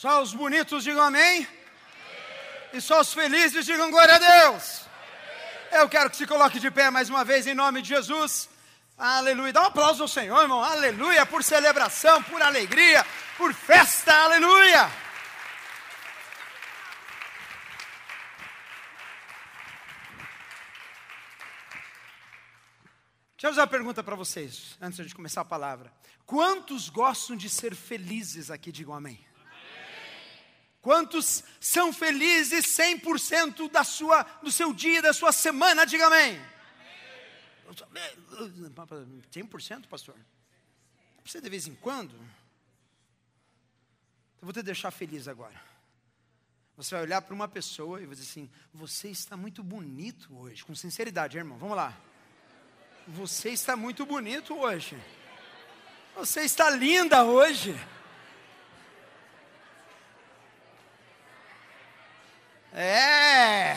Só os bonitos digam amém. E só os felizes digam glória a Deus. Eu quero que se coloque de pé mais uma vez em nome de Jesus. Aleluia. Dá um aplauso ao Senhor, irmão. Aleluia. Por celebração, por alegria, por festa. Aleluia. Deixa eu fazer uma pergunta para vocês, antes de começar a palavra. Quantos gostam de ser felizes aqui? Digam amém. Quantos são felizes 100% da sua, do seu dia, da sua semana? Diga amém. amém. 100%, pastor? Você de vez em quando? Eu vou te deixar feliz agora. Você vai olhar para uma pessoa e vai dizer assim: Você está muito bonito hoje. Com sinceridade, irmão. Vamos lá. Você está muito bonito hoje. Você está linda hoje. É.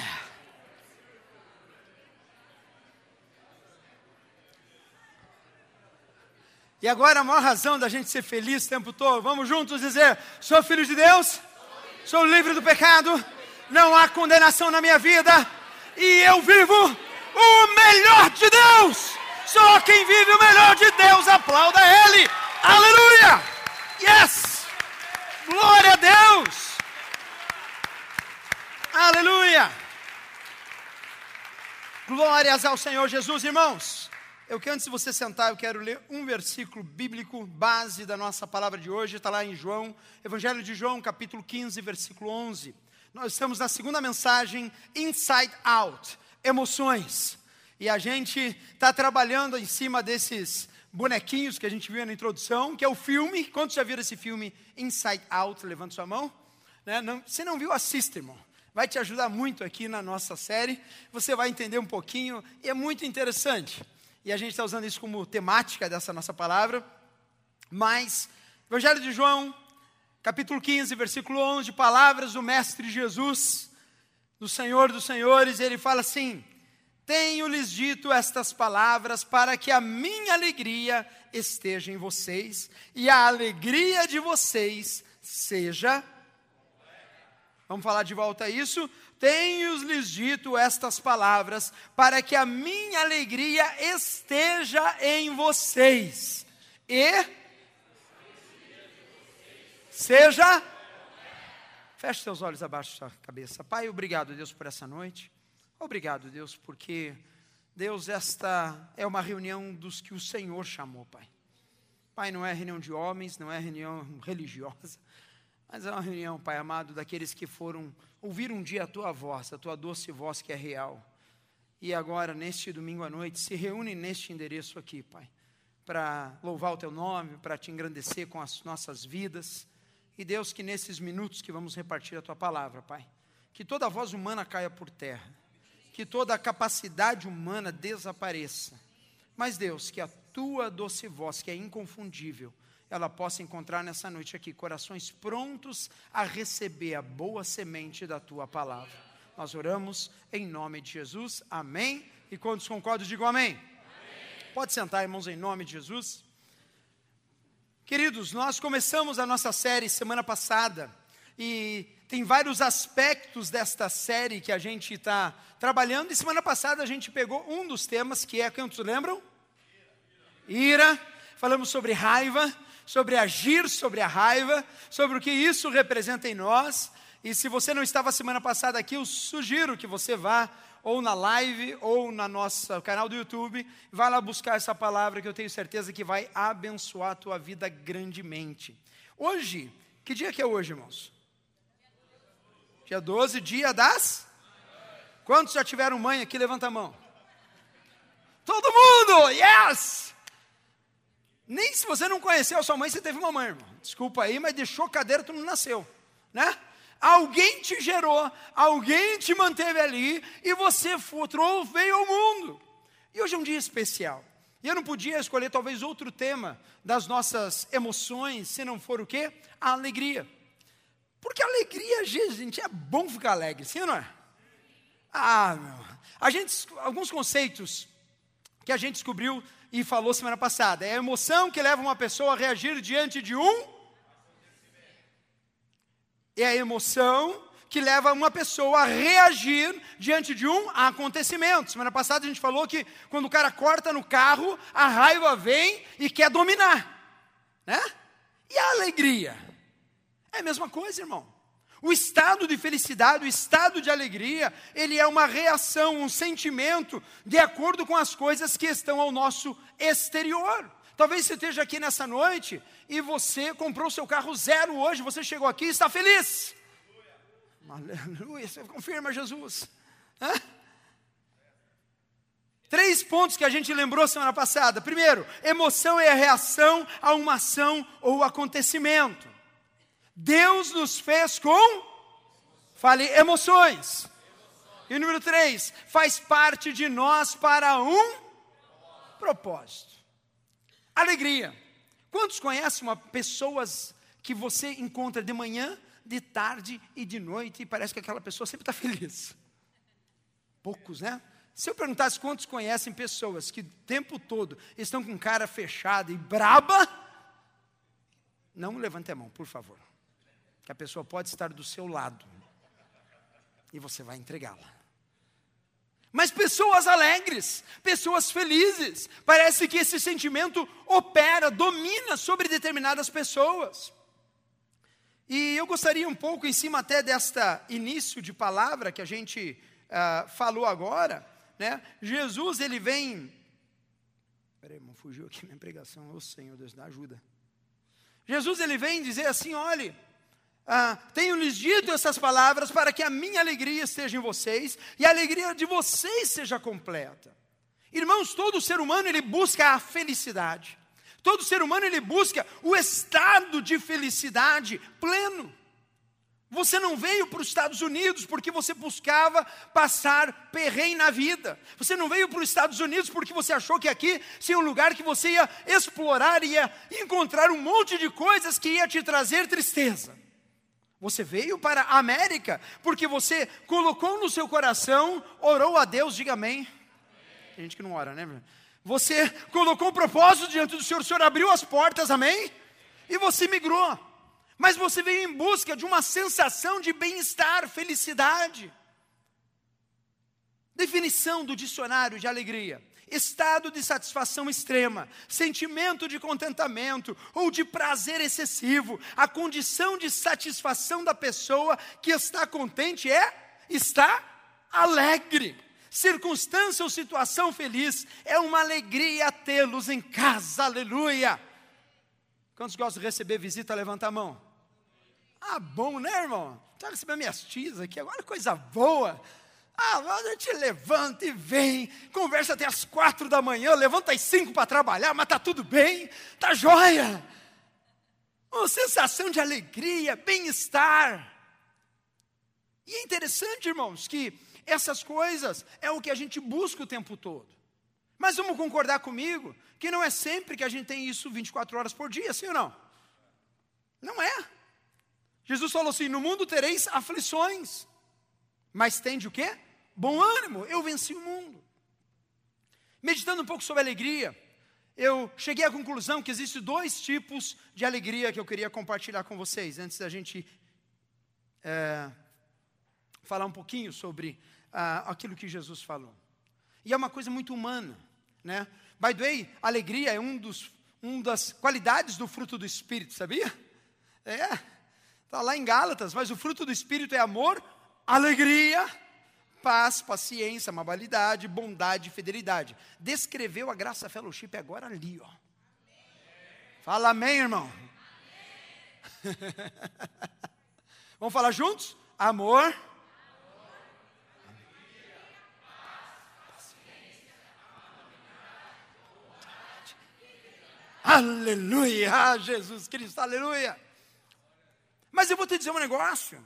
E agora a maior razão da gente ser feliz o tempo todo, vamos juntos dizer: sou filho de Deus, sou livre do pecado, não há condenação na minha vida, e eu vivo o melhor de Deus. Só quem vive o melhor de Deus, aplauda Ele. Aleluia! Yes! Glória a Deus! Aleluia! Glórias ao Senhor Jesus, irmãos. Eu quero, antes de você sentar, eu quero ler um versículo bíblico, base da nossa palavra de hoje, está lá em João, Evangelho de João, capítulo 15, versículo 11. Nós estamos na segunda mensagem, Inside Out, emoções. E a gente está trabalhando em cima desses bonequinhos que a gente viu na introdução, que é o filme. Quantos já viram esse filme Inside Out? Levanta sua mão. Né? Não, se não viu, assista, irmão. Vai te ajudar muito aqui na nossa série. Você vai entender um pouquinho e é muito interessante. E a gente está usando isso como temática dessa nossa palavra. Mas, Evangelho de João, capítulo 15, versículo 11, palavras do Mestre Jesus, do Senhor dos Senhores, ele fala assim: tenho-lhes dito estas palavras para que a minha alegria esteja em vocês e a alegria de vocês seja. Vamos falar de volta a isso? Tenho-lhes dito estas palavras para que a minha alegria esteja em vocês e seja. Feche seus olhos abaixo da cabeça. Pai, obrigado, Deus, por essa noite. Obrigado, Deus, porque, Deus, esta é uma reunião dos que o Senhor chamou, Pai. Pai, não é reunião de homens, não é reunião religiosa, mas é uma reunião, Pai amado, daqueles que foram ouvir um dia a tua voz, a tua doce voz que é real. E agora, neste domingo à noite, se reúnem neste endereço aqui, Pai, para louvar o teu nome, para te engrandecer com as nossas vidas. E Deus, que nesses minutos que vamos repartir a tua palavra, Pai, que toda voz humana caia por terra que toda a capacidade humana desapareça. Mas, Deus, que a tua doce voz, que é inconfundível, ela possa encontrar nessa noite aqui corações prontos a receber a boa semente da tua palavra. Nós oramos em nome de Jesus. Amém. E quantos concordam, digam amém. amém. Pode sentar, irmãos, em nome de Jesus. Queridos, nós começamos a nossa série semana passada e tem vários aspectos desta série que a gente está trabalhando. E semana passada a gente pegou um dos temas que é, quantos lembram? Ira. Falamos sobre raiva, sobre agir sobre a raiva, sobre o que isso representa em nós. E se você não estava semana passada aqui, eu sugiro que você vá ou na live ou na nossa canal do YouTube, vá lá buscar essa palavra que eu tenho certeza que vai abençoar a tua vida grandemente. Hoje, que dia que é hoje, irmãos? Dia 12, dia das? Quantos já tiveram mãe aqui? Levanta a mão. Todo mundo! Yes! Nem se você não conheceu a sua mãe, você teve uma mãe, irmão. Desculpa aí, mas deixou cadeira, tu não nasceu, né? Alguém te gerou, alguém te manteve ali e você futrou, veio ao mundo. E hoje é um dia especial. E eu não podia escolher talvez outro tema das nossas emoções, se não for o quê? A alegria. Porque alegria, gente, é bom ficar alegre, sim ou não é? Ah, meu. A gente, alguns conceitos que a gente descobriu e falou semana passada. É a emoção que leva uma pessoa a reagir diante de um. É a emoção que leva uma pessoa a reagir diante de um acontecimento. Semana passada a gente falou que quando o cara corta no carro, a raiva vem e quer dominar, né? E a alegria? É a mesma coisa, irmão. O estado de felicidade, o estado de alegria, ele é uma reação, um sentimento de acordo com as coisas que estão ao nosso exterior. Talvez você esteja aqui nessa noite e você comprou seu carro zero hoje, você chegou aqui e está feliz. Aleluia, você confirma Jesus. Hã? Três pontos que a gente lembrou semana passada. Primeiro, emoção é a reação a uma ação ou acontecimento. Deus nos fez com, fale, emoções. E número três, faz parte de nós para um propósito. Alegria. Quantos conhecem uma pessoas que você encontra de manhã, de tarde e de noite, e parece que aquela pessoa sempre está feliz. Poucos, né? Se eu perguntasse quantos conhecem pessoas que o tempo todo estão com cara fechada e braba, não levante a mão, por favor. Que a pessoa pode estar do seu lado e você vai entregá-la. Mas pessoas alegres, pessoas felizes, parece que esse sentimento opera, domina sobre determinadas pessoas. E eu gostaria um pouco, em cima até desta início de palavra que a gente uh, falou agora, né? Jesus, ele vem. Peraí, irmão, fugiu aqui minha pregação. Ô Senhor, Deus, dá ajuda. Jesus, ele vem dizer assim: olhe, ah, tenho-lhes dito essas palavras para que a minha alegria esteja em vocês e a alegria de vocês seja completa. Irmãos, todo ser humano ele busca a felicidade. Todo ser humano ele busca o estado de felicidade pleno. Você não veio para os Estados Unidos porque você buscava passar perrengue na vida. Você não veio para os Estados Unidos porque você achou que aqui seria um lugar que você ia explorar, ia encontrar um monte de coisas que ia te trazer tristeza. Você veio para a América porque você colocou no seu coração, orou a Deus, diga amém. Tem gente que não ora, né? Você colocou um propósito diante do Senhor, o Senhor abriu as portas, amém? E você migrou. Mas você veio em busca de uma sensação de bem-estar, felicidade. Definição do dicionário de alegria: estado de satisfação extrema, sentimento de contentamento ou de prazer excessivo. A condição de satisfação da pessoa que está contente é estar alegre circunstância ou situação feliz, é uma alegria tê-los em casa, aleluia. Quantos gostam de receber visita? Levanta a mão. Ah, bom, né, irmão? Estou recebendo minhas tias aqui, agora coisa boa. Ah, a gente levanta e vem, conversa até as quatro da manhã, levanta às cinco para trabalhar, mas está tudo bem, está jóia. Uma sensação de alegria, bem-estar. E é interessante, irmãos, que essas coisas é o que a gente busca o tempo todo. Mas vamos concordar comigo que não é sempre que a gente tem isso 24 horas por dia, sim ou não? Não é. Jesus falou assim: no mundo tereis aflições, mas tende o quê? Bom ânimo, eu venci o mundo. Meditando um pouco sobre alegria, eu cheguei à conclusão que existem dois tipos de alegria que eu queria compartilhar com vocês, antes da gente é, falar um pouquinho sobre ah, aquilo que Jesus falou. E é uma coisa muito humana, né? By the way, alegria é um dos, um das qualidades do fruto do Espírito, sabia? É, está lá em Gálatas, mas o fruto do Espírito é amor, alegria, paz, paciência, amabilidade, bondade fidelidade. Descreveu a graça fellowship agora ali, ó. Fala amém, irmão. Amém. Vamos falar juntos? Amor, Aleluia, Jesus Cristo, aleluia. Mas eu vou te dizer um negócio.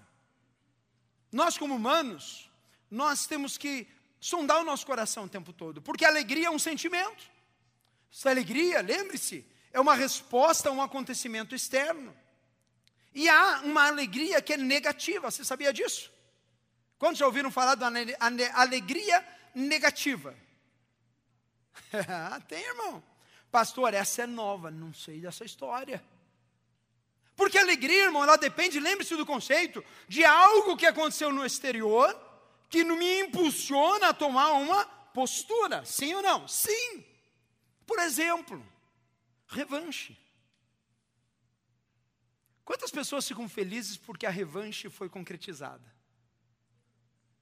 Nós, como humanos, nós temos que sondar o nosso coração o tempo todo, porque a alegria é um sentimento. Essa alegria, lembre-se, é uma resposta a um acontecimento externo. E há uma alegria que é negativa, você sabia disso? Quantos já ouviram falar da alegria negativa? Tem, irmão. Pastor, essa é nova, não sei dessa história. Porque a alegria, irmão, ela depende, lembre-se do conceito, de algo que aconteceu no exterior, que me impulsiona a tomar uma postura. Sim ou não? Sim. Por exemplo, revanche. Quantas pessoas ficam felizes porque a revanche foi concretizada?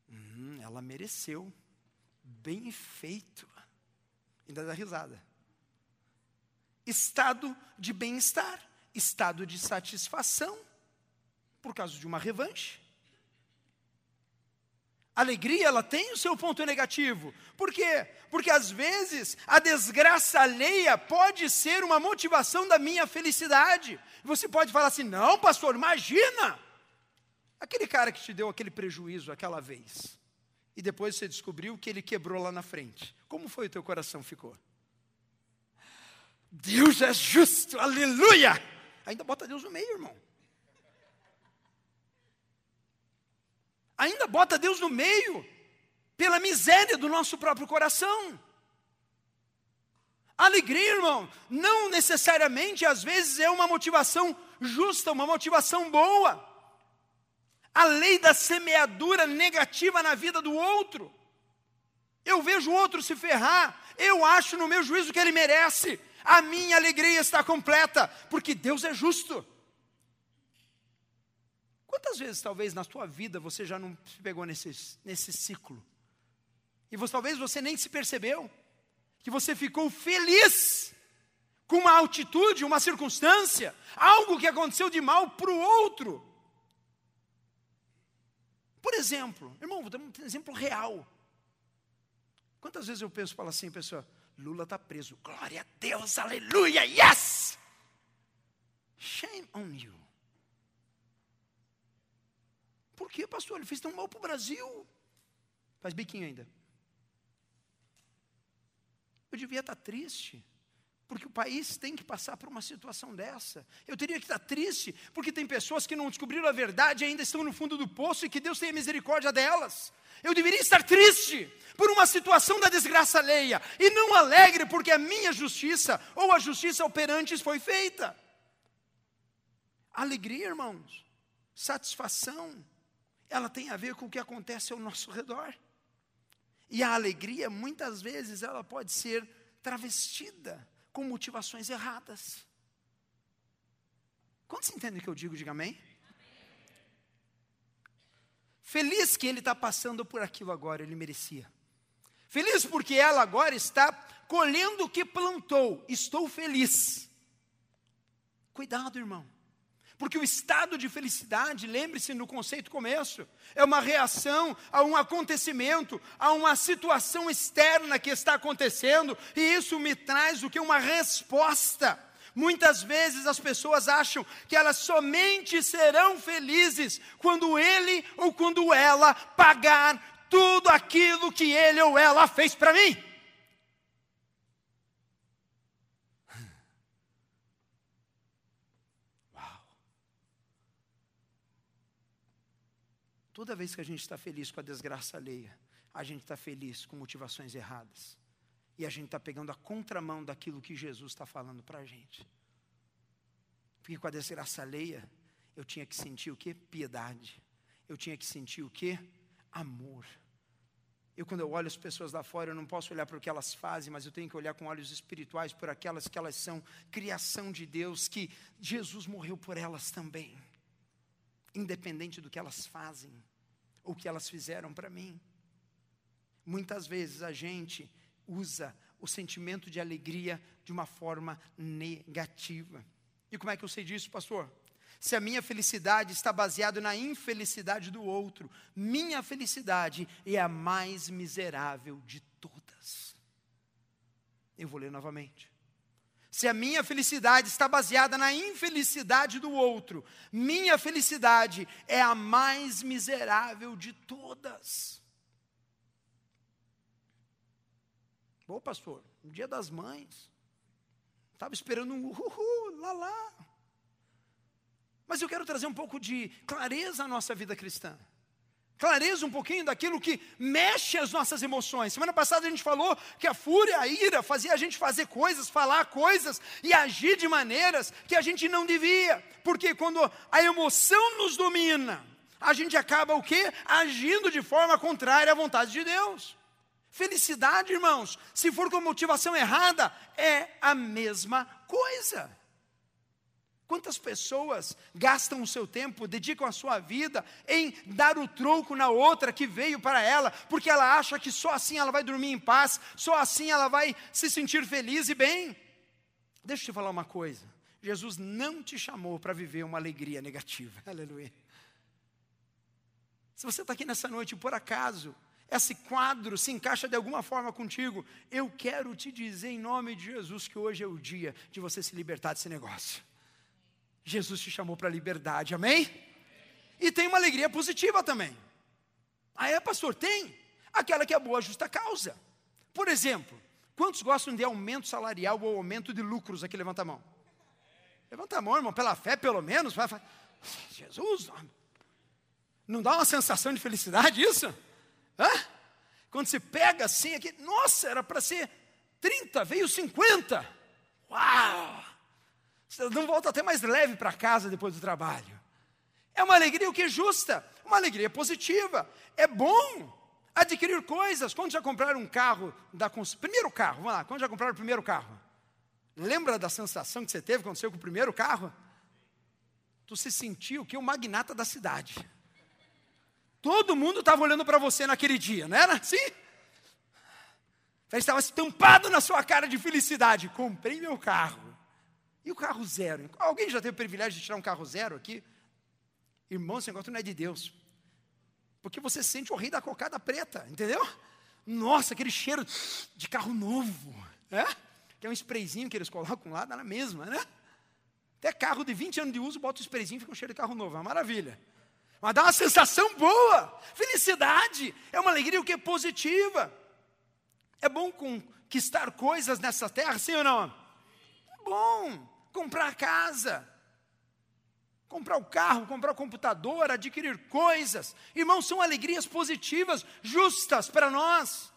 Hum, ela mereceu. Bem feito. Ainda dá risada. Estado de bem-estar, estado de satisfação, por causa de uma revanche. Alegria, ela tem o seu ponto negativo. Por quê? Porque às vezes a desgraça alheia pode ser uma motivação da minha felicidade. Você pode falar assim: não, pastor, imagina! Aquele cara que te deu aquele prejuízo aquela vez, e depois você descobriu que ele quebrou lá na frente. Como foi o teu coração ficou? Deus é justo, aleluia! Ainda bota Deus no meio, irmão. Ainda bota Deus no meio, pela miséria do nosso próprio coração. Alegria, irmão, não necessariamente, às vezes, é uma motivação justa, uma motivação boa. A lei da semeadura negativa na vida do outro. Eu vejo o outro se ferrar, eu acho no meu juízo que ele merece, a minha alegria está completa, porque Deus é justo. Quantas vezes, talvez, na sua vida você já não se pegou nesse, nesse ciclo? E você, talvez você nem se percebeu, que você ficou feliz com uma altitude, uma circunstância, algo que aconteceu de mal para o outro. Por exemplo, irmão, vou dar um exemplo real. Quantas vezes eu penso, falo assim, pessoa, Lula está preso, glória a Deus, aleluia, yes! Shame on you. Por que, pastor? Ele fez tão mal para o Brasil. Faz biquinho ainda. Eu devia estar triste, porque o país tem que passar por uma situação dessa. Eu teria que estar triste, porque tem pessoas que não descobriram a verdade e ainda estão no fundo do poço e que Deus tenha misericórdia delas. Eu deveria estar triste por uma situação da desgraça alheia e não alegre porque a minha justiça ou a justiça operante foi feita. Alegria, irmãos, satisfação, ela tem a ver com o que acontece ao nosso redor. E a alegria, muitas vezes, ela pode ser travestida com motivações erradas. Quantos entendem o que eu digo? Diga amém. Feliz que ele está passando por aquilo agora, ele merecia. Feliz porque ela agora está colhendo o que plantou. Estou feliz. Cuidado, irmão. Porque o estado de felicidade, lembre-se no conceito começo, é uma reação a um acontecimento, a uma situação externa que está acontecendo, e isso me traz o que? Uma resposta. Muitas vezes as pessoas acham que elas somente serão felizes quando ele ou quando ela pagar tudo aquilo que ele ou ela fez para mim. Toda vez que a gente está feliz com a desgraça alheia, a gente está feliz com motivações erradas. E a gente está pegando a contramão daquilo que Jesus está falando para a gente. Porque com a desgraça alheia, eu tinha que sentir o que? Piedade. Eu tinha que sentir o que? Amor. Eu, quando eu olho as pessoas lá fora, eu não posso olhar para o que elas fazem, mas eu tenho que olhar com olhos espirituais por aquelas que elas são criação de Deus, que Jesus morreu por elas também independente do que elas fazem ou que elas fizeram para mim. Muitas vezes a gente usa o sentimento de alegria de uma forma negativa. E como é que eu sei disso, pastor? Se a minha felicidade está baseada na infelicidade do outro, minha felicidade é a mais miserável de todas. Eu vou ler novamente. Se a minha felicidade está baseada na infelicidade do outro, minha felicidade é a mais miserável de todas. Bom, pastor, no dia das mães, estava esperando um uhul, lá lá. Mas eu quero trazer um pouco de clareza à nossa vida cristã. Clareza um pouquinho daquilo que mexe as nossas emoções. Semana passada a gente falou que a fúria, a ira, fazia a gente fazer coisas, falar coisas e agir de maneiras que a gente não devia. Porque quando a emoção nos domina, a gente acaba o quê? Agindo de forma contrária à vontade de Deus. Felicidade, irmãos, se for com motivação errada, é a mesma coisa. Quantas pessoas gastam o seu tempo, dedicam a sua vida em dar o troco na outra que veio para ela, porque ela acha que só assim ela vai dormir em paz, só assim ela vai se sentir feliz e bem. Deixa eu te falar uma coisa: Jesus não te chamou para viver uma alegria negativa, aleluia. Se você está aqui nessa noite, por acaso, esse quadro se encaixa de alguma forma contigo, eu quero te dizer em nome de Jesus que hoje é o dia de você se libertar desse negócio. Jesus te chamou para a liberdade, amém? E tem uma alegria positiva também. Ah, é, pastor? Tem. Aquela que é boa, justa causa. Por exemplo, quantos gostam de aumento salarial ou aumento de lucros aqui? Levanta a mão. Levanta a mão, irmão, pela fé, pelo menos. Vai, vai. Jesus, não dá uma sensação de felicidade isso? Hã? Quando você pega assim aqui, nossa, era para ser 30, veio 50. Uau! Você não volta até mais leve para casa depois do trabalho. É uma alegria o que é justa, uma alegria positiva. É bom adquirir coisas. Quando já compraram um carro da primeiro carro, vamos lá, quando já compraram o primeiro carro? Lembra da sensação que você teve quando você com o primeiro carro? Tu se sentiu que o magnata da cidade. Todo mundo estava olhando para você naquele dia, não era assim? Estava estampado na sua cara de felicidade. Comprei meu carro. E o carro zero? Alguém já teve o privilégio de tirar um carro zero aqui? Irmão, esse negócio não é de Deus. Porque você sente o rei da cocada preta, entendeu? Nossa, aquele cheiro de carro novo. É? Que é um sprayzinho que eles colocam lá, dá na mesma, né? Até carro de 20 anos de uso, bota o sprayzinho e fica um cheiro de carro novo. É uma maravilha. Mas dá uma sensação boa. Felicidade. É uma alegria o que é positiva. É bom conquistar coisas nessa terra, sim ou não? É bom comprar casa, comprar o carro, comprar o computador, adquirir coisas. Irmãos, são alegrias positivas, justas para nós.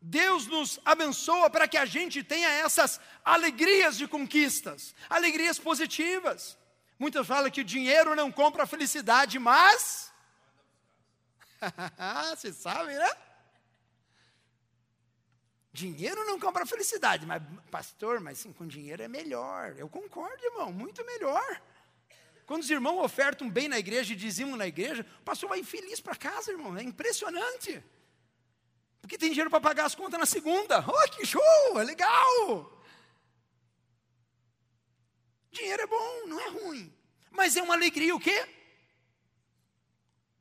Deus nos abençoa para que a gente tenha essas alegrias de conquistas, alegrias positivas. Muitos falam que dinheiro não compra felicidade, mas. Você sabe, né? Dinheiro não compra felicidade, mas, pastor, mas sim, com dinheiro é melhor. Eu concordo, irmão, muito melhor. Quando os irmãos ofertam bem na igreja e dizimam na igreja, o pastor vai infeliz para casa, irmão. É impressionante. Porque tem dinheiro para pagar as contas na segunda. Oh, que show! É legal! Dinheiro é bom, não é ruim. Mas é uma alegria o quê?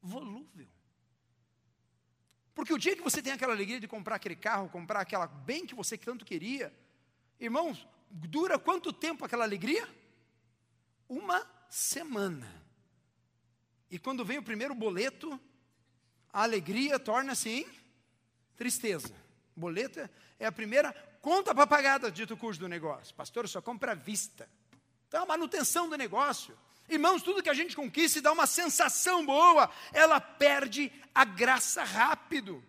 Volúvel. Porque o dia que você tem aquela alegria de comprar aquele carro, comprar aquela bem que você tanto queria, irmãos, dura quanto tempo aquela alegria? Uma semana. E quando vem o primeiro boleto, a alegria torna-se em tristeza. Boleto é a primeira conta para dito curso do negócio. Pastor, só compra à vista. Então, a manutenção do negócio. Irmãos, tudo que a gente conquista e dá uma sensação boa, ela perde a graça rápido.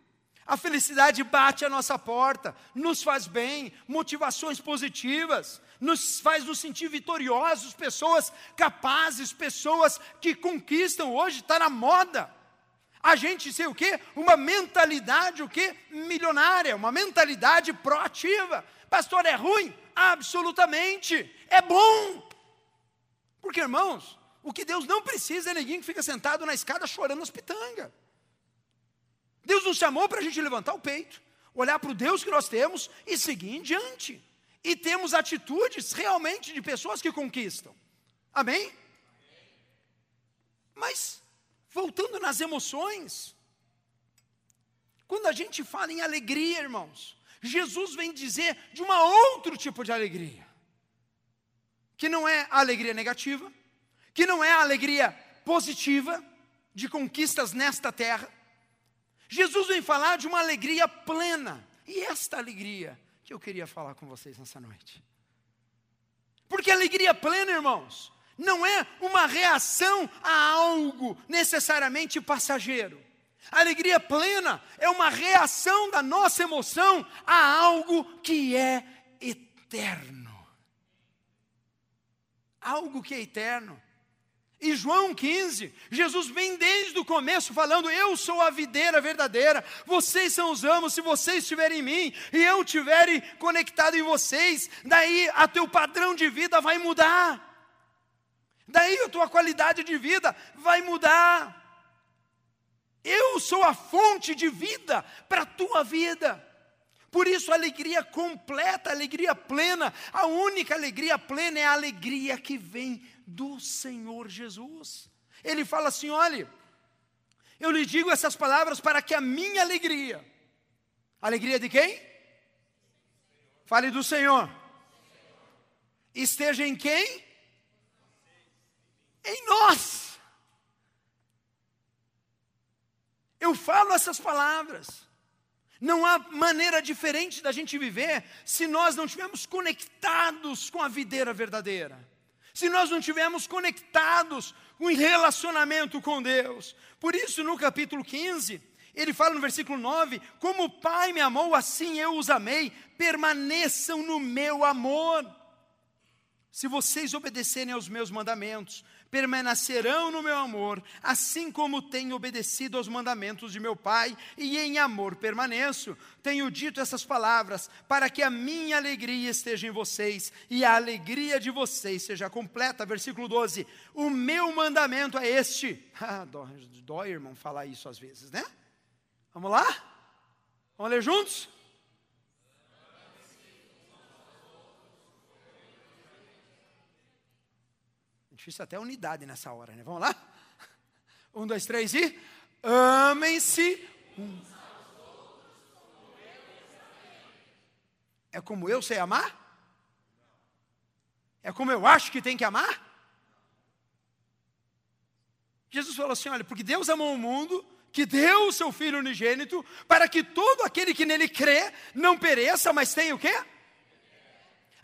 A felicidade bate à nossa porta, nos faz bem, motivações positivas, nos faz nos sentir vitoriosos, pessoas capazes, pessoas que conquistam hoje, está na moda. A gente sei o quê? Uma mentalidade o quê? Milionária, uma mentalidade proativa. Pastor, é ruim? Absolutamente. É bom. Porque, irmãos, o que Deus não precisa é ninguém que fica sentado na escada chorando as pitangas. Deus nos chamou para a gente levantar o peito, olhar para o Deus que nós temos e seguir em diante. E temos atitudes realmente de pessoas que conquistam. Amém? Mas, voltando nas emoções, quando a gente fala em alegria, irmãos, Jesus vem dizer de um outro tipo de alegria que não é a alegria negativa, que não é a alegria positiva de conquistas nesta terra. Jesus vem falar de uma alegria plena, e esta alegria que eu queria falar com vocês nessa noite. Porque alegria plena, irmãos, não é uma reação a algo necessariamente passageiro. A alegria plena é uma reação da nossa emoção a algo que é eterno. Algo que é eterno. E João 15, Jesus vem desde o começo falando: Eu sou a videira verdadeira, vocês são os ramos, se vocês estiverem em mim e eu estiverem conectado em vocês, daí a teu padrão de vida vai mudar, daí a tua qualidade de vida vai mudar. Eu sou a fonte de vida para a tua vida. Por isso, a alegria completa, a alegria plena, a única alegria plena é a alegria que vem do Senhor Jesus. Ele fala assim: olhe, eu lhe digo essas palavras para que a minha alegria, alegria de quem? Fale do Senhor. Esteja em quem? Em nós. Eu falo essas palavras não há maneira diferente da gente viver se nós não estivermos conectados com a videira verdadeira. Se nós não estivermos conectados com relacionamento com Deus. Por isso, no capítulo 15, ele fala no versículo 9: Como o Pai me amou, assim eu os amei, permaneçam no meu amor. Se vocês obedecerem aos meus mandamentos, permanecerão no meu amor, assim como tenho obedecido aos mandamentos de meu Pai, e em amor permaneço. Tenho dito essas palavras para que a minha alegria esteja em vocês e a alegria de vocês seja completa. Versículo 12: O meu mandamento é este. Ah, dói, dói, irmão, falar isso às vezes, né? Vamos lá? Vamos ler juntos? Difícil até unidade nessa hora, né? Vamos lá? Um, dois, três e. Amem-se uns É como eu sei amar? É como eu acho que tem que amar? Jesus falou assim: olha, porque Deus amou o mundo, que deu o seu Filho unigênito, para que todo aquele que nele crê não pereça, mas tenha o quê?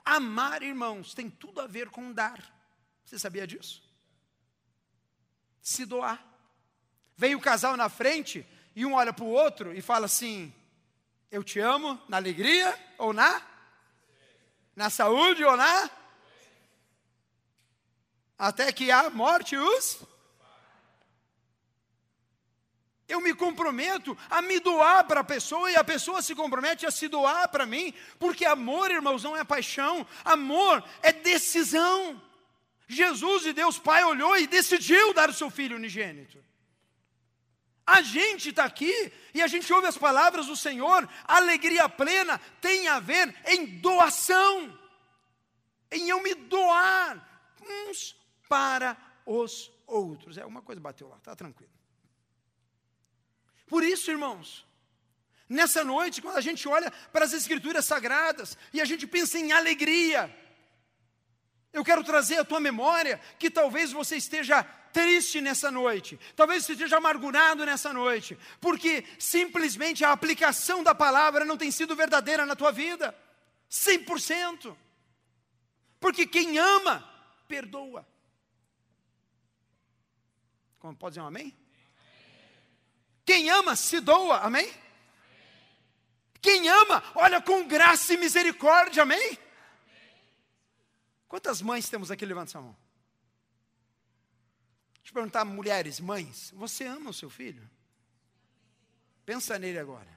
Amar, irmãos, tem tudo a ver com dar. Você sabia disso? Se doar. Vem o casal na frente e um olha para o outro e fala assim: Eu te amo na alegria ou na? Na saúde ou na? Até que a morte os. Eu me comprometo a me doar para a pessoa e a pessoa se compromete a se doar para mim, porque amor, irmãos, não é paixão, amor é decisão. Jesus e Deus Pai olhou e decidiu dar o seu filho unigênito. A gente está aqui e a gente ouve as palavras do Senhor, alegria plena tem a ver em doação, em eu me doar uns para os outros. É, uma coisa bateu lá, está tranquilo. Por isso, irmãos, nessa noite, quando a gente olha para as Escrituras Sagradas e a gente pensa em alegria, eu quero trazer à tua memória que talvez você esteja triste nessa noite, talvez você esteja amargurado nessa noite, porque simplesmente a aplicação da palavra não tem sido verdadeira na tua vida, 100%. Porque quem ama, perdoa. Como pode dizer um amém? Quem ama, se doa, amém? Quem ama, olha com graça e misericórdia, amém? Quantas mães temos aqui? Levanta sua mão. Deixa eu perguntar, mulheres, mães, você ama o seu filho? Pensa nele agora.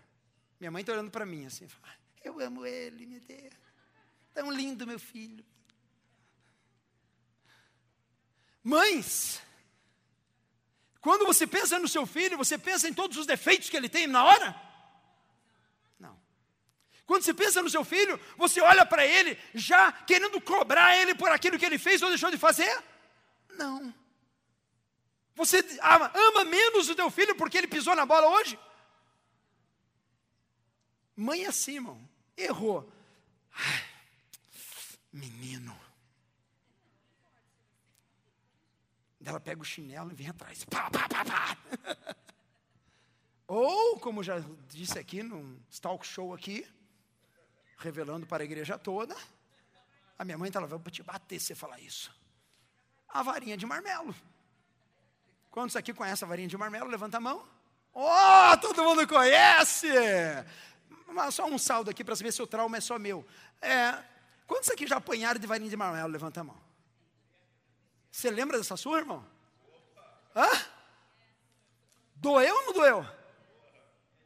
Minha mãe está olhando para mim assim, fala, eu amo ele, meu Deus. Tão lindo, meu filho. Mães, quando você pensa no seu filho, você pensa em todos os defeitos que ele tem na hora? Quando você pensa no seu filho, você olha para ele já querendo cobrar ele por aquilo que ele fez ou deixou de fazer? Não. Você ama, ama menos o teu filho porque ele pisou na bola hoje? Mãe é assim, irmão. Errou. Ai, menino. Ela pega o chinelo e vem atrás. Pá, pá, pá, pá. Ou, como já disse aqui num talk show aqui, revelando para a igreja toda. A minha mãe estava vou te bater se você falar isso. A varinha de marmelo. Quantos aqui conhecem a varinha de marmelo? Levanta a mão. Oh, todo mundo conhece! Só um saldo aqui para saber se o trauma é só meu. É, quantos aqui já apanharam de varinha de marmelo? Levanta a mão. Você lembra dessa sua, irmão? Hã? Doeu ou não doeu?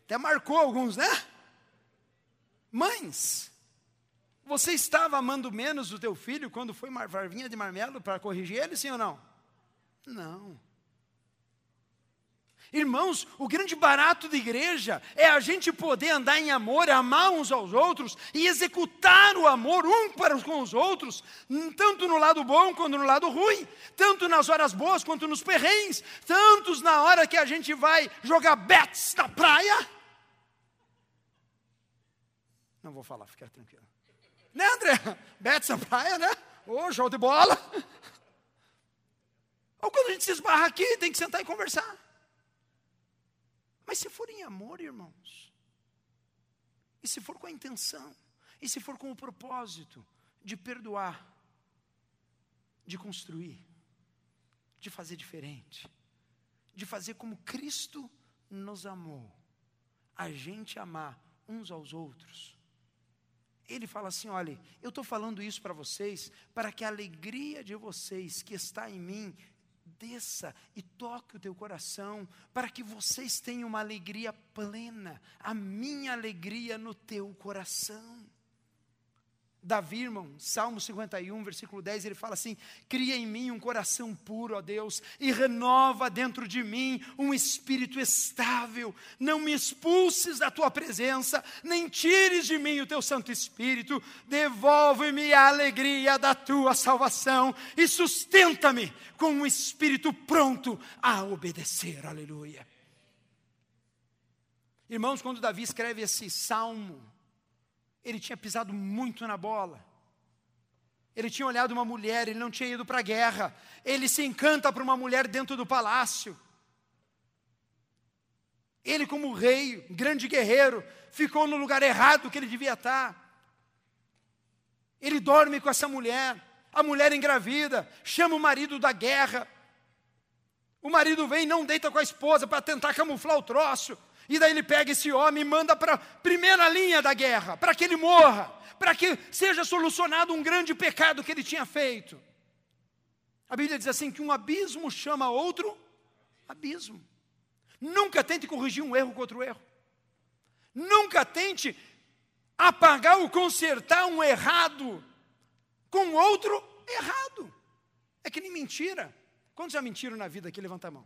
Até marcou alguns, né? Mães, você estava amando menos o teu filho quando foi varvinha de marmelo para corrigir ele, sim ou não? Não. Irmãos, o grande barato da igreja é a gente poder andar em amor, amar uns aos outros e executar o amor um para com os outros, tanto no lado bom quanto no lado ruim, tanto nas horas boas quanto nos perrengues, tantos na hora que a gente vai jogar bets na praia. Não vou falar, fica tranquilo. Né, André? Bets na praia, né? Ô, oh, jogo de bola. Ou quando a gente se esbarra aqui, tem que sentar e conversar. Mas se for em amor, irmãos, e se for com a intenção, e se for com o propósito de perdoar, de construir, de fazer diferente, de fazer como Cristo nos amou, a gente amar uns aos outros. Ele fala assim: olha, eu estou falando isso para vocês, para que a alegria de vocês que está em mim desça e toque o teu coração, para que vocês tenham uma alegria plena, a minha alegria no teu coração. Davi, irmão, Salmo 51, versículo 10, ele fala assim: Cria em mim um coração puro, ó Deus, e renova dentro de mim um espírito estável. Não me expulses da tua presença, nem tires de mim o teu Santo Espírito. Devolve-me a alegria da tua salvação e sustenta-me com um espírito pronto a obedecer. Aleluia. Irmãos, quando Davi escreve esse salmo, ele tinha pisado muito na bola. Ele tinha olhado uma mulher, ele não tinha ido para a guerra. Ele se encanta por uma mulher dentro do palácio. Ele, como rei, grande guerreiro, ficou no lugar errado que ele devia estar. Ele dorme com essa mulher, a mulher engravida, chama o marido da guerra. O marido vem e não deita com a esposa para tentar camuflar o troço. E daí ele pega esse homem e manda para a primeira linha da guerra, para que ele morra, para que seja solucionado um grande pecado que ele tinha feito. A Bíblia diz assim: que um abismo chama outro abismo. Nunca tente corrigir um erro com outro erro. Nunca tente apagar ou consertar um errado com outro errado. É que nem mentira. Quantos já mentiram na vida aqui? Levanta a mão.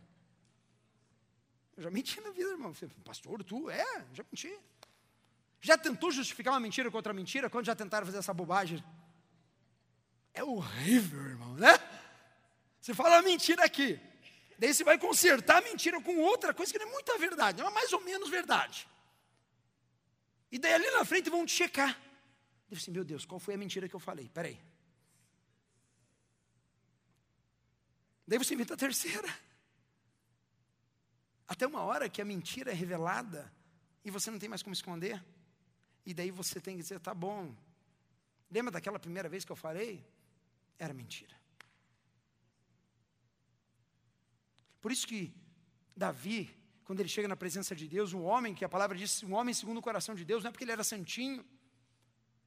Eu já menti na vida, irmão. Pastor, tu? É, já menti. Já tentou justificar uma mentira contra mentira? Quando já tentaram fazer essa bobagem? É horrível, irmão, né? Você fala uma mentira aqui. Daí você vai consertar a mentira com outra coisa que não é muita verdade, é mais ou menos verdade. E daí ali na frente vão te checar. Deve assim, meu Deus, qual foi a mentira que eu falei? Peraí. Daí você inventa a terceira. Até uma hora que a mentira é revelada e você não tem mais como esconder. E daí você tem que dizer: tá bom. Lembra daquela primeira vez que eu falei? Era mentira. Por isso que Davi, quando ele chega na presença de Deus, um homem, que a palavra diz, um homem segundo o coração de Deus, não é porque ele era santinho.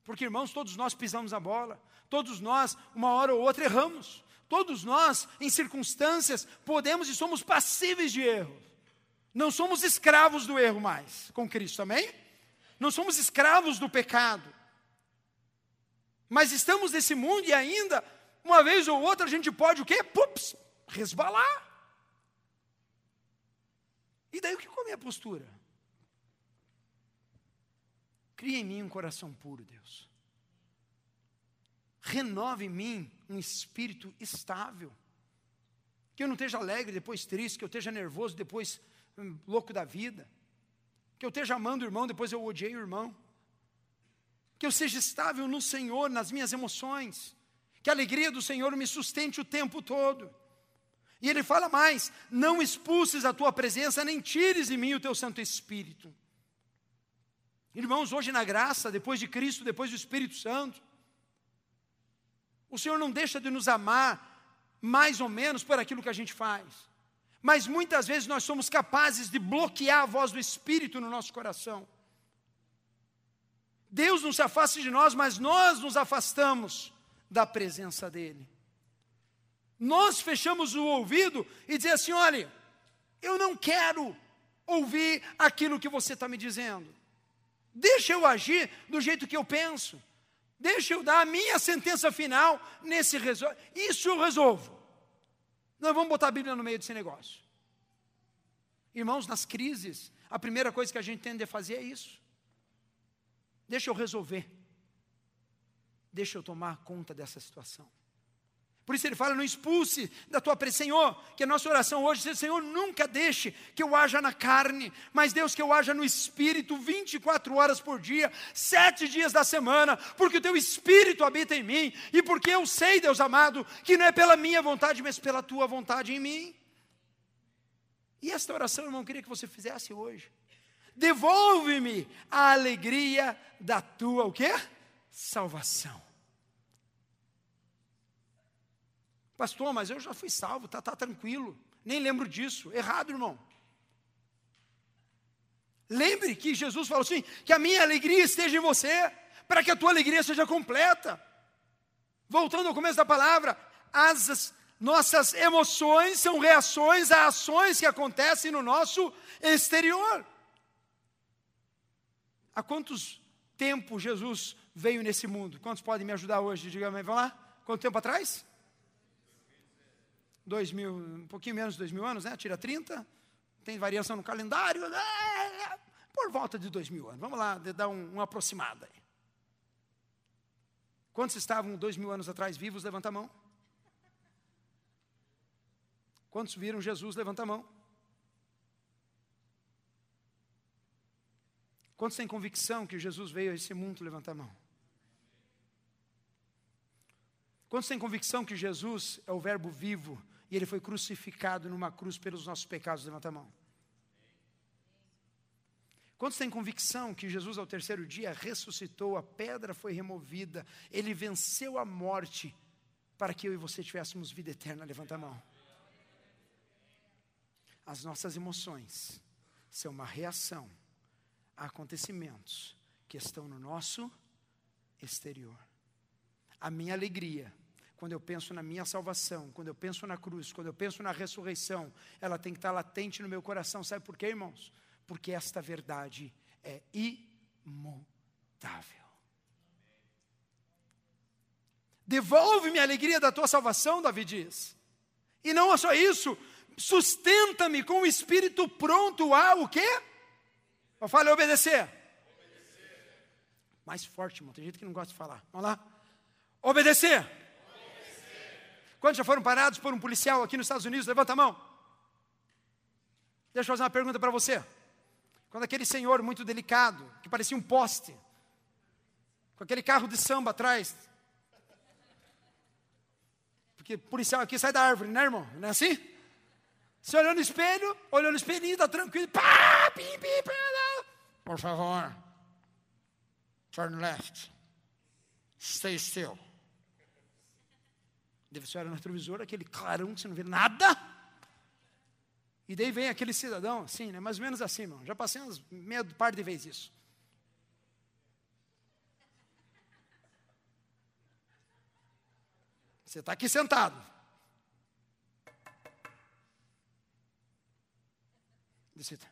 Porque, irmãos, todos nós pisamos a bola, todos nós, uma hora ou outra, erramos. Todos nós, em circunstâncias, podemos e somos passíveis de erro. Não somos escravos do erro mais com Cristo, amém? Não somos escravos do pecado. Mas estamos nesse mundo e ainda, uma vez ou outra, a gente pode o quê? Pups, resbalar. E daí o que é a minha postura? Cria em mim um coração puro, Deus. Renove em mim um espírito estável. Que eu não esteja alegre, depois triste, que eu esteja nervoso, depois louco da vida. Que eu esteja amando o irmão, depois eu odiei o irmão. Que eu seja estável no Senhor, nas minhas emoções. Que a alegria do Senhor me sustente o tempo todo. E ele fala mais: não expulses a tua presença, nem tires de mim o teu Santo Espírito. Irmãos, hoje na graça, depois de Cristo, depois do Espírito Santo, o Senhor não deixa de nos amar mais ou menos por aquilo que a gente faz Mas muitas vezes nós somos capazes de bloquear a voz do Espírito no nosso coração. Deus não se afasta de nós, mas nós nos afastamos da presença dEle. Nós fechamos o ouvido e dizemos assim: olha, eu não quero ouvir aquilo que você está me dizendo. Deixa eu agir do jeito que eu penso. Deixa eu dar a minha sentença final nesse. Isso eu resolvo. Não vamos botar a Bíblia no meio desse negócio. Irmãos, nas crises, a primeira coisa que a gente tende a fazer é isso. Deixa eu resolver. Deixa eu tomar conta dessa situação. Por isso ele fala: não expulse da tua presença, Senhor, que a nossa oração hoje seja: Senhor, nunca deixe que eu haja na carne, mas Deus, que eu haja no espírito 24 horas por dia, sete dias da semana, porque o teu espírito habita em mim, e porque eu sei, Deus amado, que não é pela minha vontade, mas pela tua vontade em mim. E esta oração, irmão, eu queria que você fizesse hoje. Devolve-me a alegria da tua o quê? Salvação. Pastor, mas eu já fui salvo, tá, tá tranquilo. Nem lembro disso. Errado, irmão. Lembre que Jesus falou assim: que a minha alegria esteja em você, para que a tua alegria seja completa. Voltando ao começo da palavra, as nossas emoções são reações a ações que acontecem no nosso exterior. Há quantos tempo Jesus veio nesse mundo? Quantos podem me ajudar hoje? Diga, vamos lá? Quanto tempo atrás? Dois mil, um pouquinho menos de dois mil anos, né? Tira 30, tem variação no calendário, né? por volta de dois mil anos. Vamos lá, dar um, um aproximado aí. Quantos estavam dois mil anos atrás vivos? Levanta a mão. Quantos viram Jesus? Levanta a mão. Quantos têm convicção que Jesus veio a esse mundo? Levanta a mão. Quantos têm convicção que Jesus é o Verbo vivo e ele foi crucificado numa cruz pelos nossos pecados. Levanta a mão. Quantos têm convicção que Jesus, ao terceiro dia, ressuscitou, a pedra foi removida, ele venceu a morte, para que eu e você tivéssemos vida eterna? Levanta a mão. As nossas emoções são uma reação a acontecimentos que estão no nosso exterior. A minha alegria quando eu penso na minha salvação, quando eu penso na cruz, quando eu penso na ressurreição, ela tem que estar latente no meu coração. Sabe por quê, irmãos? Porque esta verdade é imutável. Devolve-me a alegria da tua salvação, Davi diz. E não é só isso, sustenta-me com o espírito pronto a o quê? Eu falo obedecer. obedecer. Mais forte, irmão. Tem gente que não gosta de falar. Vamos lá. Obedecer. Quantos já foram parados por um policial aqui nos Estados Unidos? Levanta a mão. Deixa eu fazer uma pergunta para você. Quando aquele senhor muito delicado, que parecia um poste, com aquele carro de samba atrás, porque policial aqui sai da árvore, né, irmão? Não é assim? Você olhou no espelho, olhou no espelhinho, está tranquilo, pá, pim, pim, pim, por favor, turn left, stay still. Deve ser no retrovisor, aquele clarão que você não vê nada. E daí vem aquele cidadão, assim, né? Mais ou menos assim, irmão. Já passei umas meia par de vezes isso. Você está aqui sentado. Decida.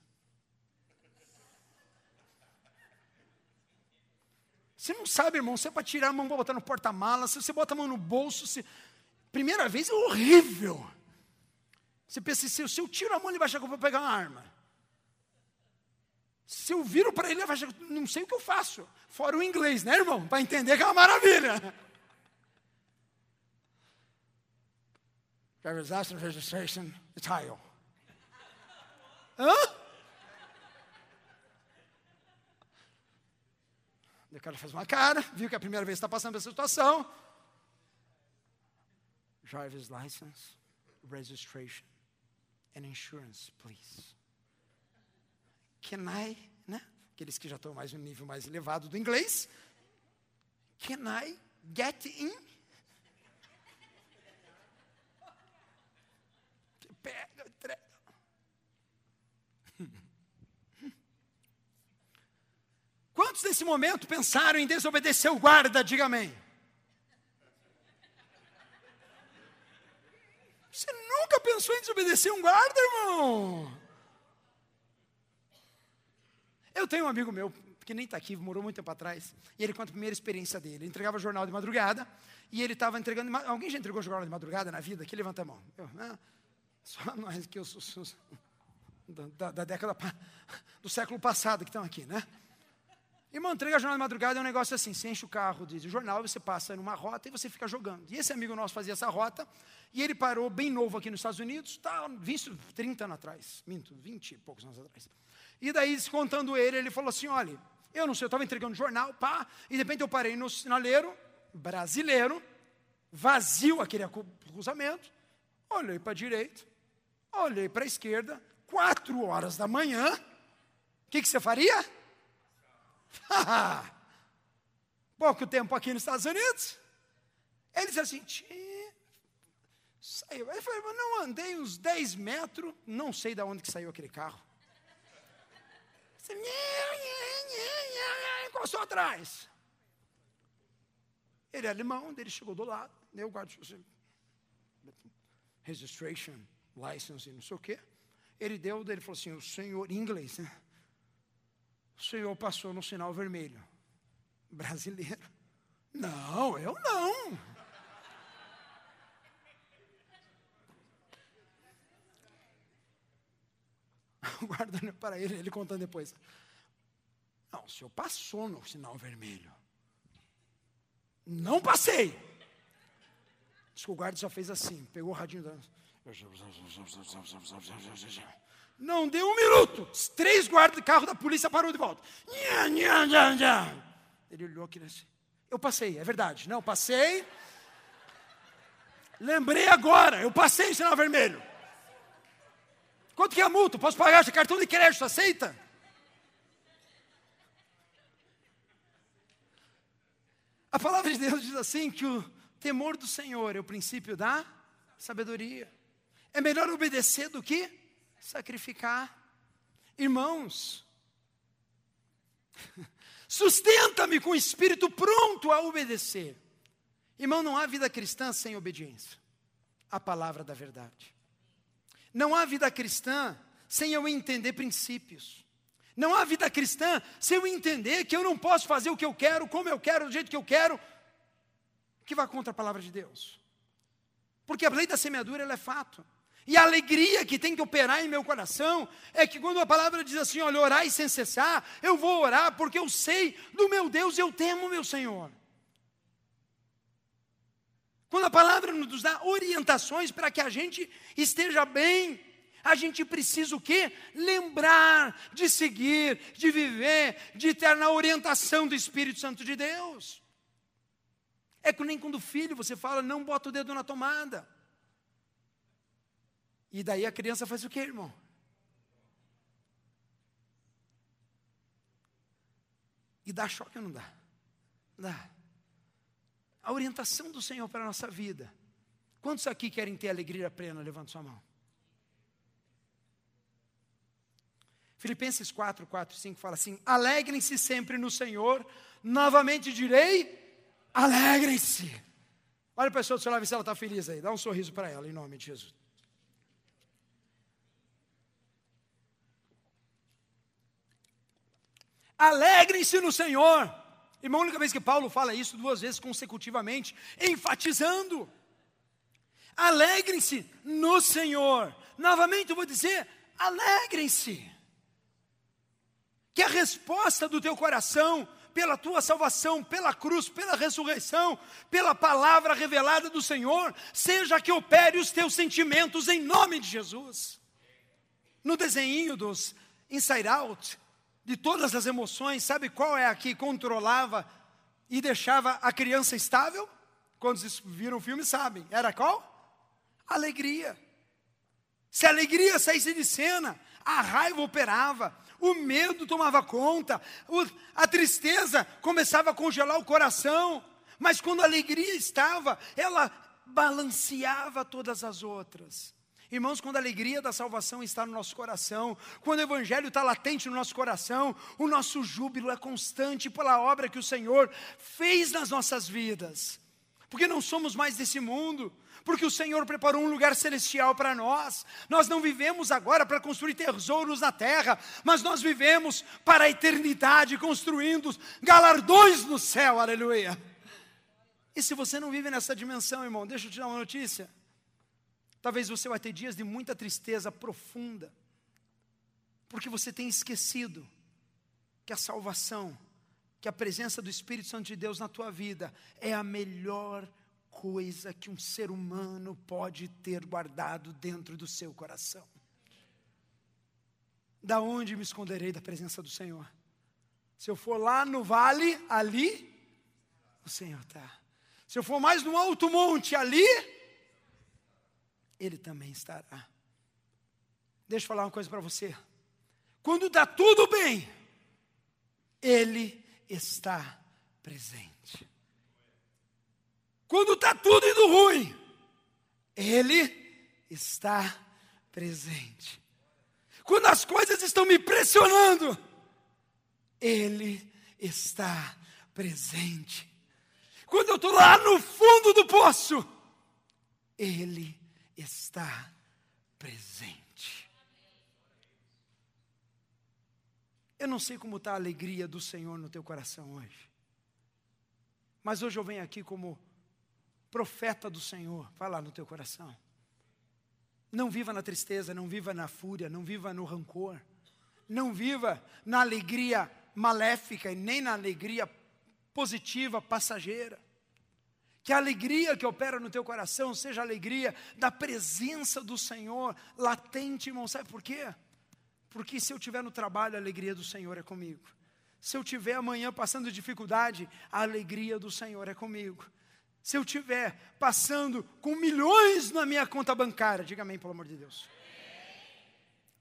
Você não sabe, irmão, você é para tirar a mão para botar no porta-mala, se você bota a mão no bolso, se, Primeira vez é horrível. Você pensa, se, se eu tiro a mão, ele vai achar que eu vou pegar uma arma. Se eu viro para ele, ele vai achar que não sei o que eu faço. Fora o inglês, né, irmão? Para entender que é uma maravilha. Driver's license registration, tile. Hã? O cara faz uma cara, viu que é a primeira vez está passando essa situação driver's license, registration, and insurance, please. Can I, né? Aqueles que já estão mais no nível mais elevado do inglês. Can I get in? Pega, Quantos nesse momento pensaram em desobedecer o guarda? Diga amém. Você nunca pensou em desobedecer um guarda, irmão? Eu tenho um amigo meu, que nem está aqui, morou muito tempo atrás, e ele conta a primeira experiência dele. Ele entregava jornal de madrugada, e ele estava entregando. Alguém já entregou jornal de madrugada na vida? Aqui levanta a mão. Eu, né? Só nós que eu sou, sou da, da, década do século passado que estão aqui, né? Irmão, entrega jornal de madrugada é um negócio assim: você enche o carro de jornal, você passa numa rota e você fica jogando. E esse amigo nosso fazia essa rota, e ele parou bem novo aqui nos Estados Unidos, tá, 20, 30 anos atrás, minto, 20 e poucos anos atrás. E daí, contando ele, ele falou assim: olha, eu não sei, eu estava entregando jornal, pá, e de repente eu parei no sinaleiro brasileiro, vazio aquele cruzamento, olhei para a direita, olhei para a esquerda, quatro horas da manhã, o que, que você faria? Pouco tempo aqui nos Estados Unidos. Ele disse assim, saiu. Ele falou, não andei uns 10 metros, não sei de onde que saiu aquele carro. Encostou atrás. Ele é alemão, ele chegou do lado, eu guardo assim, registration, license, não sei o quê. Ele deu, ele falou assim, o senhor, inglês, né? O senhor passou no sinal vermelho. Brasileiro. Não, eu não. O guarda olhou para ele, ele contando depois. Não, o senhor passou no sinal vermelho. Não passei. Diz que o guarda só fez assim, pegou o radinho da. Não deu um minuto. Os três guardas de carro da polícia parou de volta. Ele olhou aqui assim. Eu passei, é verdade. Não, passei. Lembrei agora, eu passei em sinal vermelho. Quanto que é a multa? Posso pagar cartão de crédito? Aceita? A palavra de Deus diz assim que o temor do Senhor é o princípio da sabedoria. É melhor obedecer do que sacrificar. Irmãos, sustenta-me com o espírito pronto a obedecer. Irmão, não há vida cristã sem obediência à palavra da verdade. Não há vida cristã sem eu entender princípios. Não há vida cristã sem eu entender que eu não posso fazer o que eu quero, como eu quero, do jeito que eu quero, que vai contra a palavra de Deus. Porque a lei da semeadura é fato. E a alegria que tem que operar em meu coração é que quando a palavra diz assim, olha, orai sem cessar, eu vou orar porque eu sei do meu Deus, eu temo meu Senhor. Quando a palavra nos dá orientações para que a gente esteja bem, a gente precisa o quê? Lembrar de seguir, de viver, de ter na orientação do Espírito Santo de Deus. É que nem quando o filho você fala, não bota o dedo na tomada. E daí a criança faz o que, irmão? E dá choque ou não dá? Dá. A orientação do Senhor para a nossa vida. Quantos aqui querem ter alegria plena? Levante sua mão. Filipenses 4, 4, 5 fala assim: Alegrem-se sempre no Senhor. Novamente direi: alegrem-se. Olha a pessoa do seu lado, se ela está feliz aí. Dá um sorriso para ela, em nome de Jesus. Alegrem-se no Senhor. Irmão, a única vez que Paulo fala isso, duas vezes consecutivamente, enfatizando. Alegrem-se no Senhor. Novamente eu vou dizer: alegrem-se. Que a resposta do teu coração, pela tua salvação, pela cruz, pela ressurreição, pela palavra revelada do Senhor, seja que opere os teus sentimentos em nome de Jesus. No desenho dos Inside Out, de todas as emoções, sabe qual é a que controlava e deixava a criança estável? Quando vocês viram o filme, sabem. Era qual? Alegria. Se a alegria saísse de cena, a raiva operava, o medo tomava conta, a tristeza começava a congelar o coração, mas quando a alegria estava, ela balanceava todas as outras. Irmãos, quando a alegria da salvação está no nosso coração, quando o Evangelho está latente no nosso coração, o nosso júbilo é constante pela obra que o Senhor fez nas nossas vidas, porque não somos mais desse mundo, porque o Senhor preparou um lugar celestial para nós. Nós não vivemos agora para construir tesouros na terra, mas nós vivemos para a eternidade, construindo galardões no céu, aleluia. E se você não vive nessa dimensão, irmão, deixa eu te dar uma notícia. Talvez você vai ter dias de muita tristeza profunda, porque você tem esquecido que a salvação, que a presença do Espírito Santo de Deus na tua vida é a melhor coisa que um ser humano pode ter guardado dentro do seu coração. Da onde me esconderei da presença do Senhor? Se eu for lá no vale, ali, o Senhor está. Se eu for mais no alto monte, ali, ele também estará. Deixa eu falar uma coisa para você. Quando está tudo bem, Ele está presente. Quando está tudo indo ruim, Ele está presente. Quando as coisas estão me pressionando, Ele está presente. Quando eu estou lá no fundo do poço, Ele está presente. Eu não sei como está a alegria do Senhor no teu coração hoje, mas hoje eu venho aqui como profeta do Senhor, lá no teu coração. Não viva na tristeza, não viva na fúria, não viva no rancor, não viva na alegria maléfica e nem na alegria positiva, passageira. Que a alegria que opera no teu coração seja a alegria da presença do Senhor latente, irmão. Sabe por quê? Porque se eu estiver no trabalho, a alegria do Senhor é comigo. Se eu tiver amanhã passando dificuldade, a alegria do Senhor é comigo. Se eu tiver passando com milhões na minha conta bancária, diga amém, pelo amor de Deus.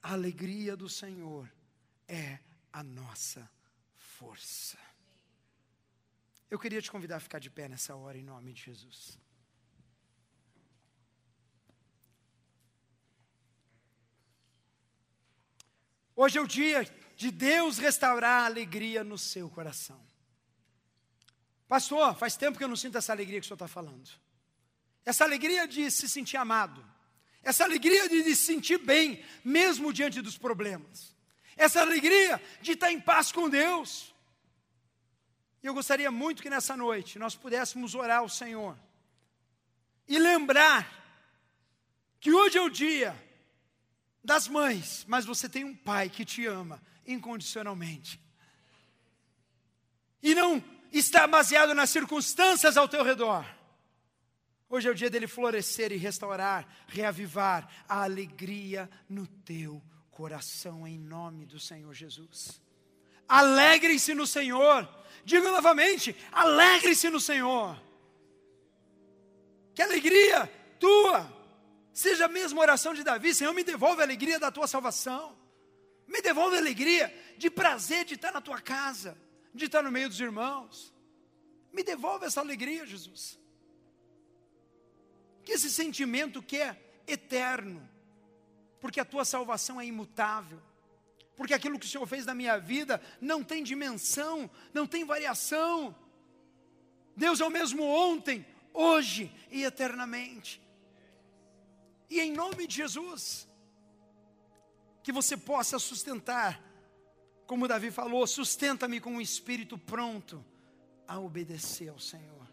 A alegria do Senhor é a nossa força. Eu queria te convidar a ficar de pé nessa hora, em nome de Jesus. Hoje é o dia de Deus restaurar a alegria no seu coração. Pastor, faz tempo que eu não sinto essa alegria que o senhor está falando. Essa alegria de se sentir amado. Essa alegria de se sentir bem, mesmo diante dos problemas. Essa alegria de estar em paz com Deus. E eu gostaria muito que nessa noite nós pudéssemos orar ao Senhor e lembrar que hoje é o dia das mães, mas você tem um pai que te ama incondicionalmente. E não está baseado nas circunstâncias ao teu redor. Hoje é o dia dele florescer e restaurar, reavivar a alegria no teu coração, em nome do Senhor Jesus. Alegrem-se no Senhor. Diga novamente: alegre-se no Senhor. Que alegria tua seja a mesma oração de Davi: Senhor, me devolve a alegria da tua salvação. Me devolve a alegria de prazer de estar na tua casa, de estar no meio dos irmãos. Me devolve essa alegria, Jesus. Que esse sentimento que é eterno, porque a tua salvação é imutável porque aquilo que o Senhor fez na minha vida não tem dimensão, não tem variação. Deus é o mesmo ontem, hoje e eternamente. E em nome de Jesus, que você possa sustentar, como Davi falou, sustenta-me com um espírito pronto a obedecer ao Senhor.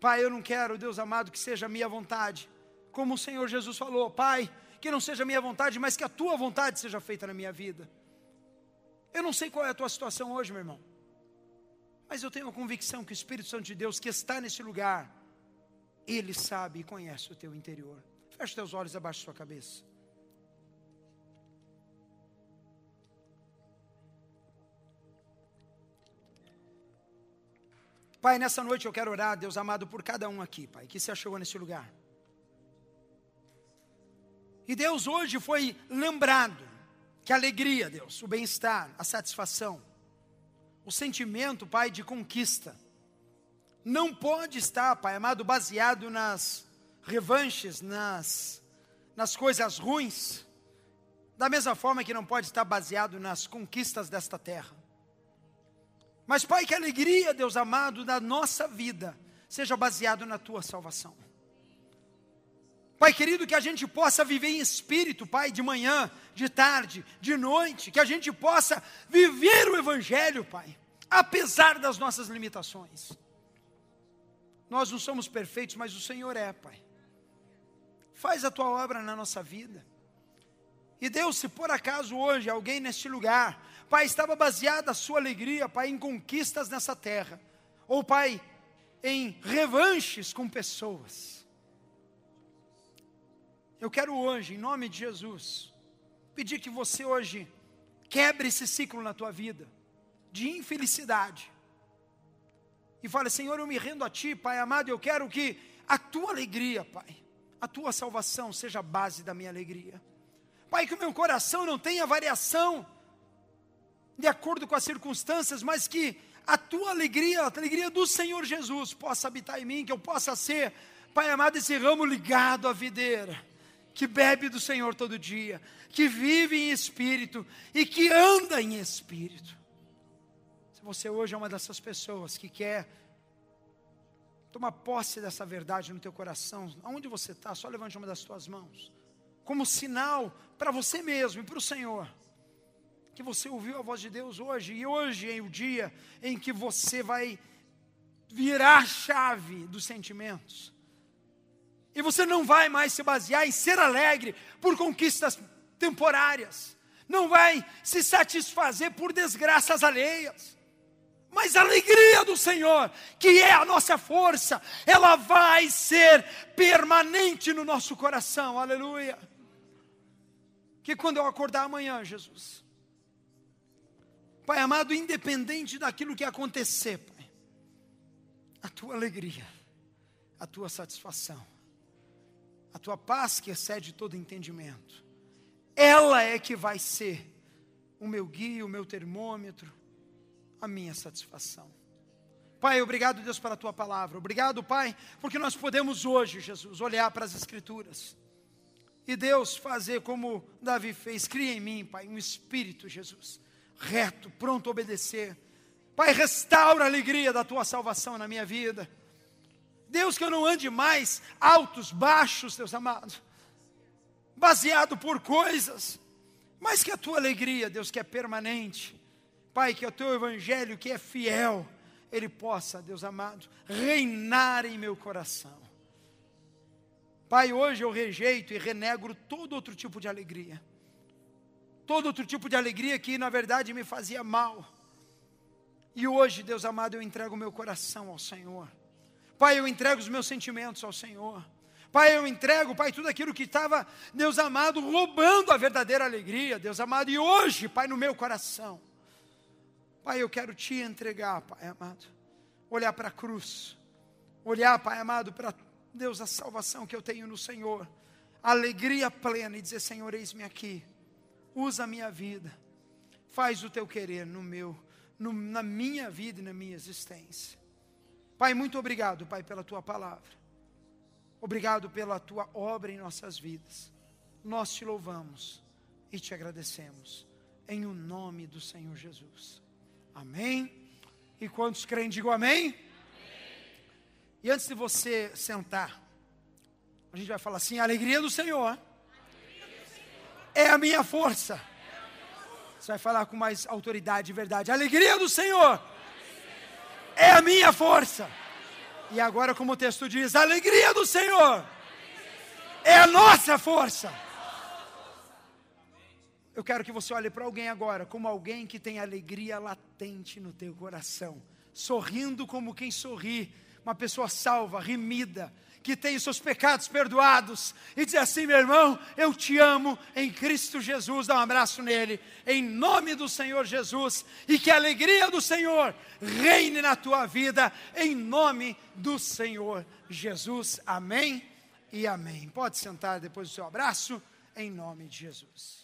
Pai, eu não quero, Deus amado, que seja a minha vontade, como o Senhor Jesus falou, Pai, que não seja a minha vontade, mas que a tua vontade seja feita na minha vida. Eu não sei qual é a tua situação hoje, meu irmão, mas eu tenho a convicção que o Espírito Santo de Deus que está nesse lugar, ele sabe e conhece o teu interior. Feche teus olhos abaixo da sua cabeça. Pai, nessa noite eu quero orar, Deus amado, por cada um aqui, Pai, que se achou nesse lugar. E Deus hoje foi lembrado que alegria, Deus, o bem-estar, a satisfação, o sentimento, Pai, de conquista, não pode estar, Pai amado, baseado nas revanches, nas, nas coisas ruins, da mesma forma que não pode estar baseado nas conquistas desta terra. Mas, Pai, que a alegria, Deus amado, da nossa vida seja baseado na tua salvação. Pai querido, que a gente possa viver em espírito, Pai, de manhã, de tarde, de noite, que a gente possa viver o Evangelho, Pai, apesar das nossas limitações. Nós não somos perfeitos, mas o Senhor é, Pai. Faz a tua obra na nossa vida. E Deus, se por acaso hoje alguém neste lugar, Pai, estava baseada a sua alegria, Pai, em conquistas nessa terra, ou Pai, em revanches com pessoas. Eu quero hoje, em nome de Jesus, pedir que você hoje quebre esse ciclo na tua vida de infelicidade. E fale, Senhor, eu me rendo a Ti, Pai amado, eu quero que a Tua alegria, Pai, a Tua salvação seja a base da minha alegria. Pai, que o meu coração não tenha variação de acordo com as circunstâncias, mas que a Tua alegria, a alegria do Senhor Jesus possa habitar em mim, que eu possa ser, Pai amado, esse ramo ligado à videira que bebe do Senhor todo dia, que vive em espírito e que anda em espírito. Se você hoje é uma dessas pessoas que quer tomar posse dessa verdade no teu coração, aonde você está, só levante uma das tuas mãos, como sinal para você mesmo e para o Senhor, que você ouviu a voz de Deus hoje, e hoje é o dia em que você vai virar a chave dos sentimentos, e você não vai mais se basear em ser alegre por conquistas temporárias, não vai se satisfazer por desgraças alheias, mas a alegria do Senhor, que é a nossa força, ela vai ser permanente no nosso coração, aleluia. Que quando eu acordar amanhã, Jesus, Pai amado, independente daquilo que acontecer, Pai, a tua alegria, a tua satisfação, a tua paz que excede todo entendimento, ela é que vai ser o meu guia, o meu termômetro, a minha satisfação. Pai, obrigado, Deus, pela tua palavra. Obrigado, Pai, porque nós podemos hoje, Jesus, olhar para as Escrituras e Deus fazer como Davi fez. Cria em mim, Pai, um espírito, Jesus, reto, pronto a obedecer. Pai, restaura a alegria da tua salvação na minha vida. Deus, que eu não ande mais altos, baixos, Deus amado, baseado por coisas, mas que a tua alegria, Deus, que é permanente, Pai, que o teu evangelho, que é fiel, ele possa, Deus amado, reinar em meu coração. Pai, hoje eu rejeito e renegro todo outro tipo de alegria. Todo outro tipo de alegria que na verdade me fazia mal. E hoje, Deus amado, eu entrego meu coração ao Senhor. Pai, eu entrego os meus sentimentos ao Senhor. Pai, eu entrego, Pai, tudo aquilo que estava, Deus amado, roubando a verdadeira alegria, Deus amado. E hoje, Pai, no meu coração, Pai, eu quero te entregar, Pai amado. Olhar para a cruz. Olhar, Pai amado, para Deus, a salvação que eu tenho no Senhor. Alegria plena e dizer: Senhor, eis-me aqui. Usa a minha vida. Faz o teu querer no meu, no, na minha vida e na minha existência. Pai, muito obrigado, Pai, pela tua palavra. Obrigado pela tua obra em nossas vidas. Nós te louvamos e te agradecemos. Em o nome do Senhor Jesus. Amém? E quantos creem, digam amém? amém? E antes de você sentar, a gente vai falar assim: a alegria do Senhor, alegria do Senhor. é a minha força. Você vai falar com mais autoridade e verdade: a alegria do Senhor é a minha força. E agora, como o texto diz, a alegria do Senhor é a nossa força. Eu quero que você olhe para alguém agora como alguém que tem alegria latente no teu coração, sorrindo como quem sorri, uma pessoa salva, remida, que tem os seus pecados perdoados, e diz assim: meu irmão, eu te amo em Cristo Jesus, dá um abraço nele, em nome do Senhor Jesus, e que a alegria do Senhor reine na tua vida, em nome do Senhor Jesus, amém e amém. Pode sentar depois do seu abraço, em nome de Jesus.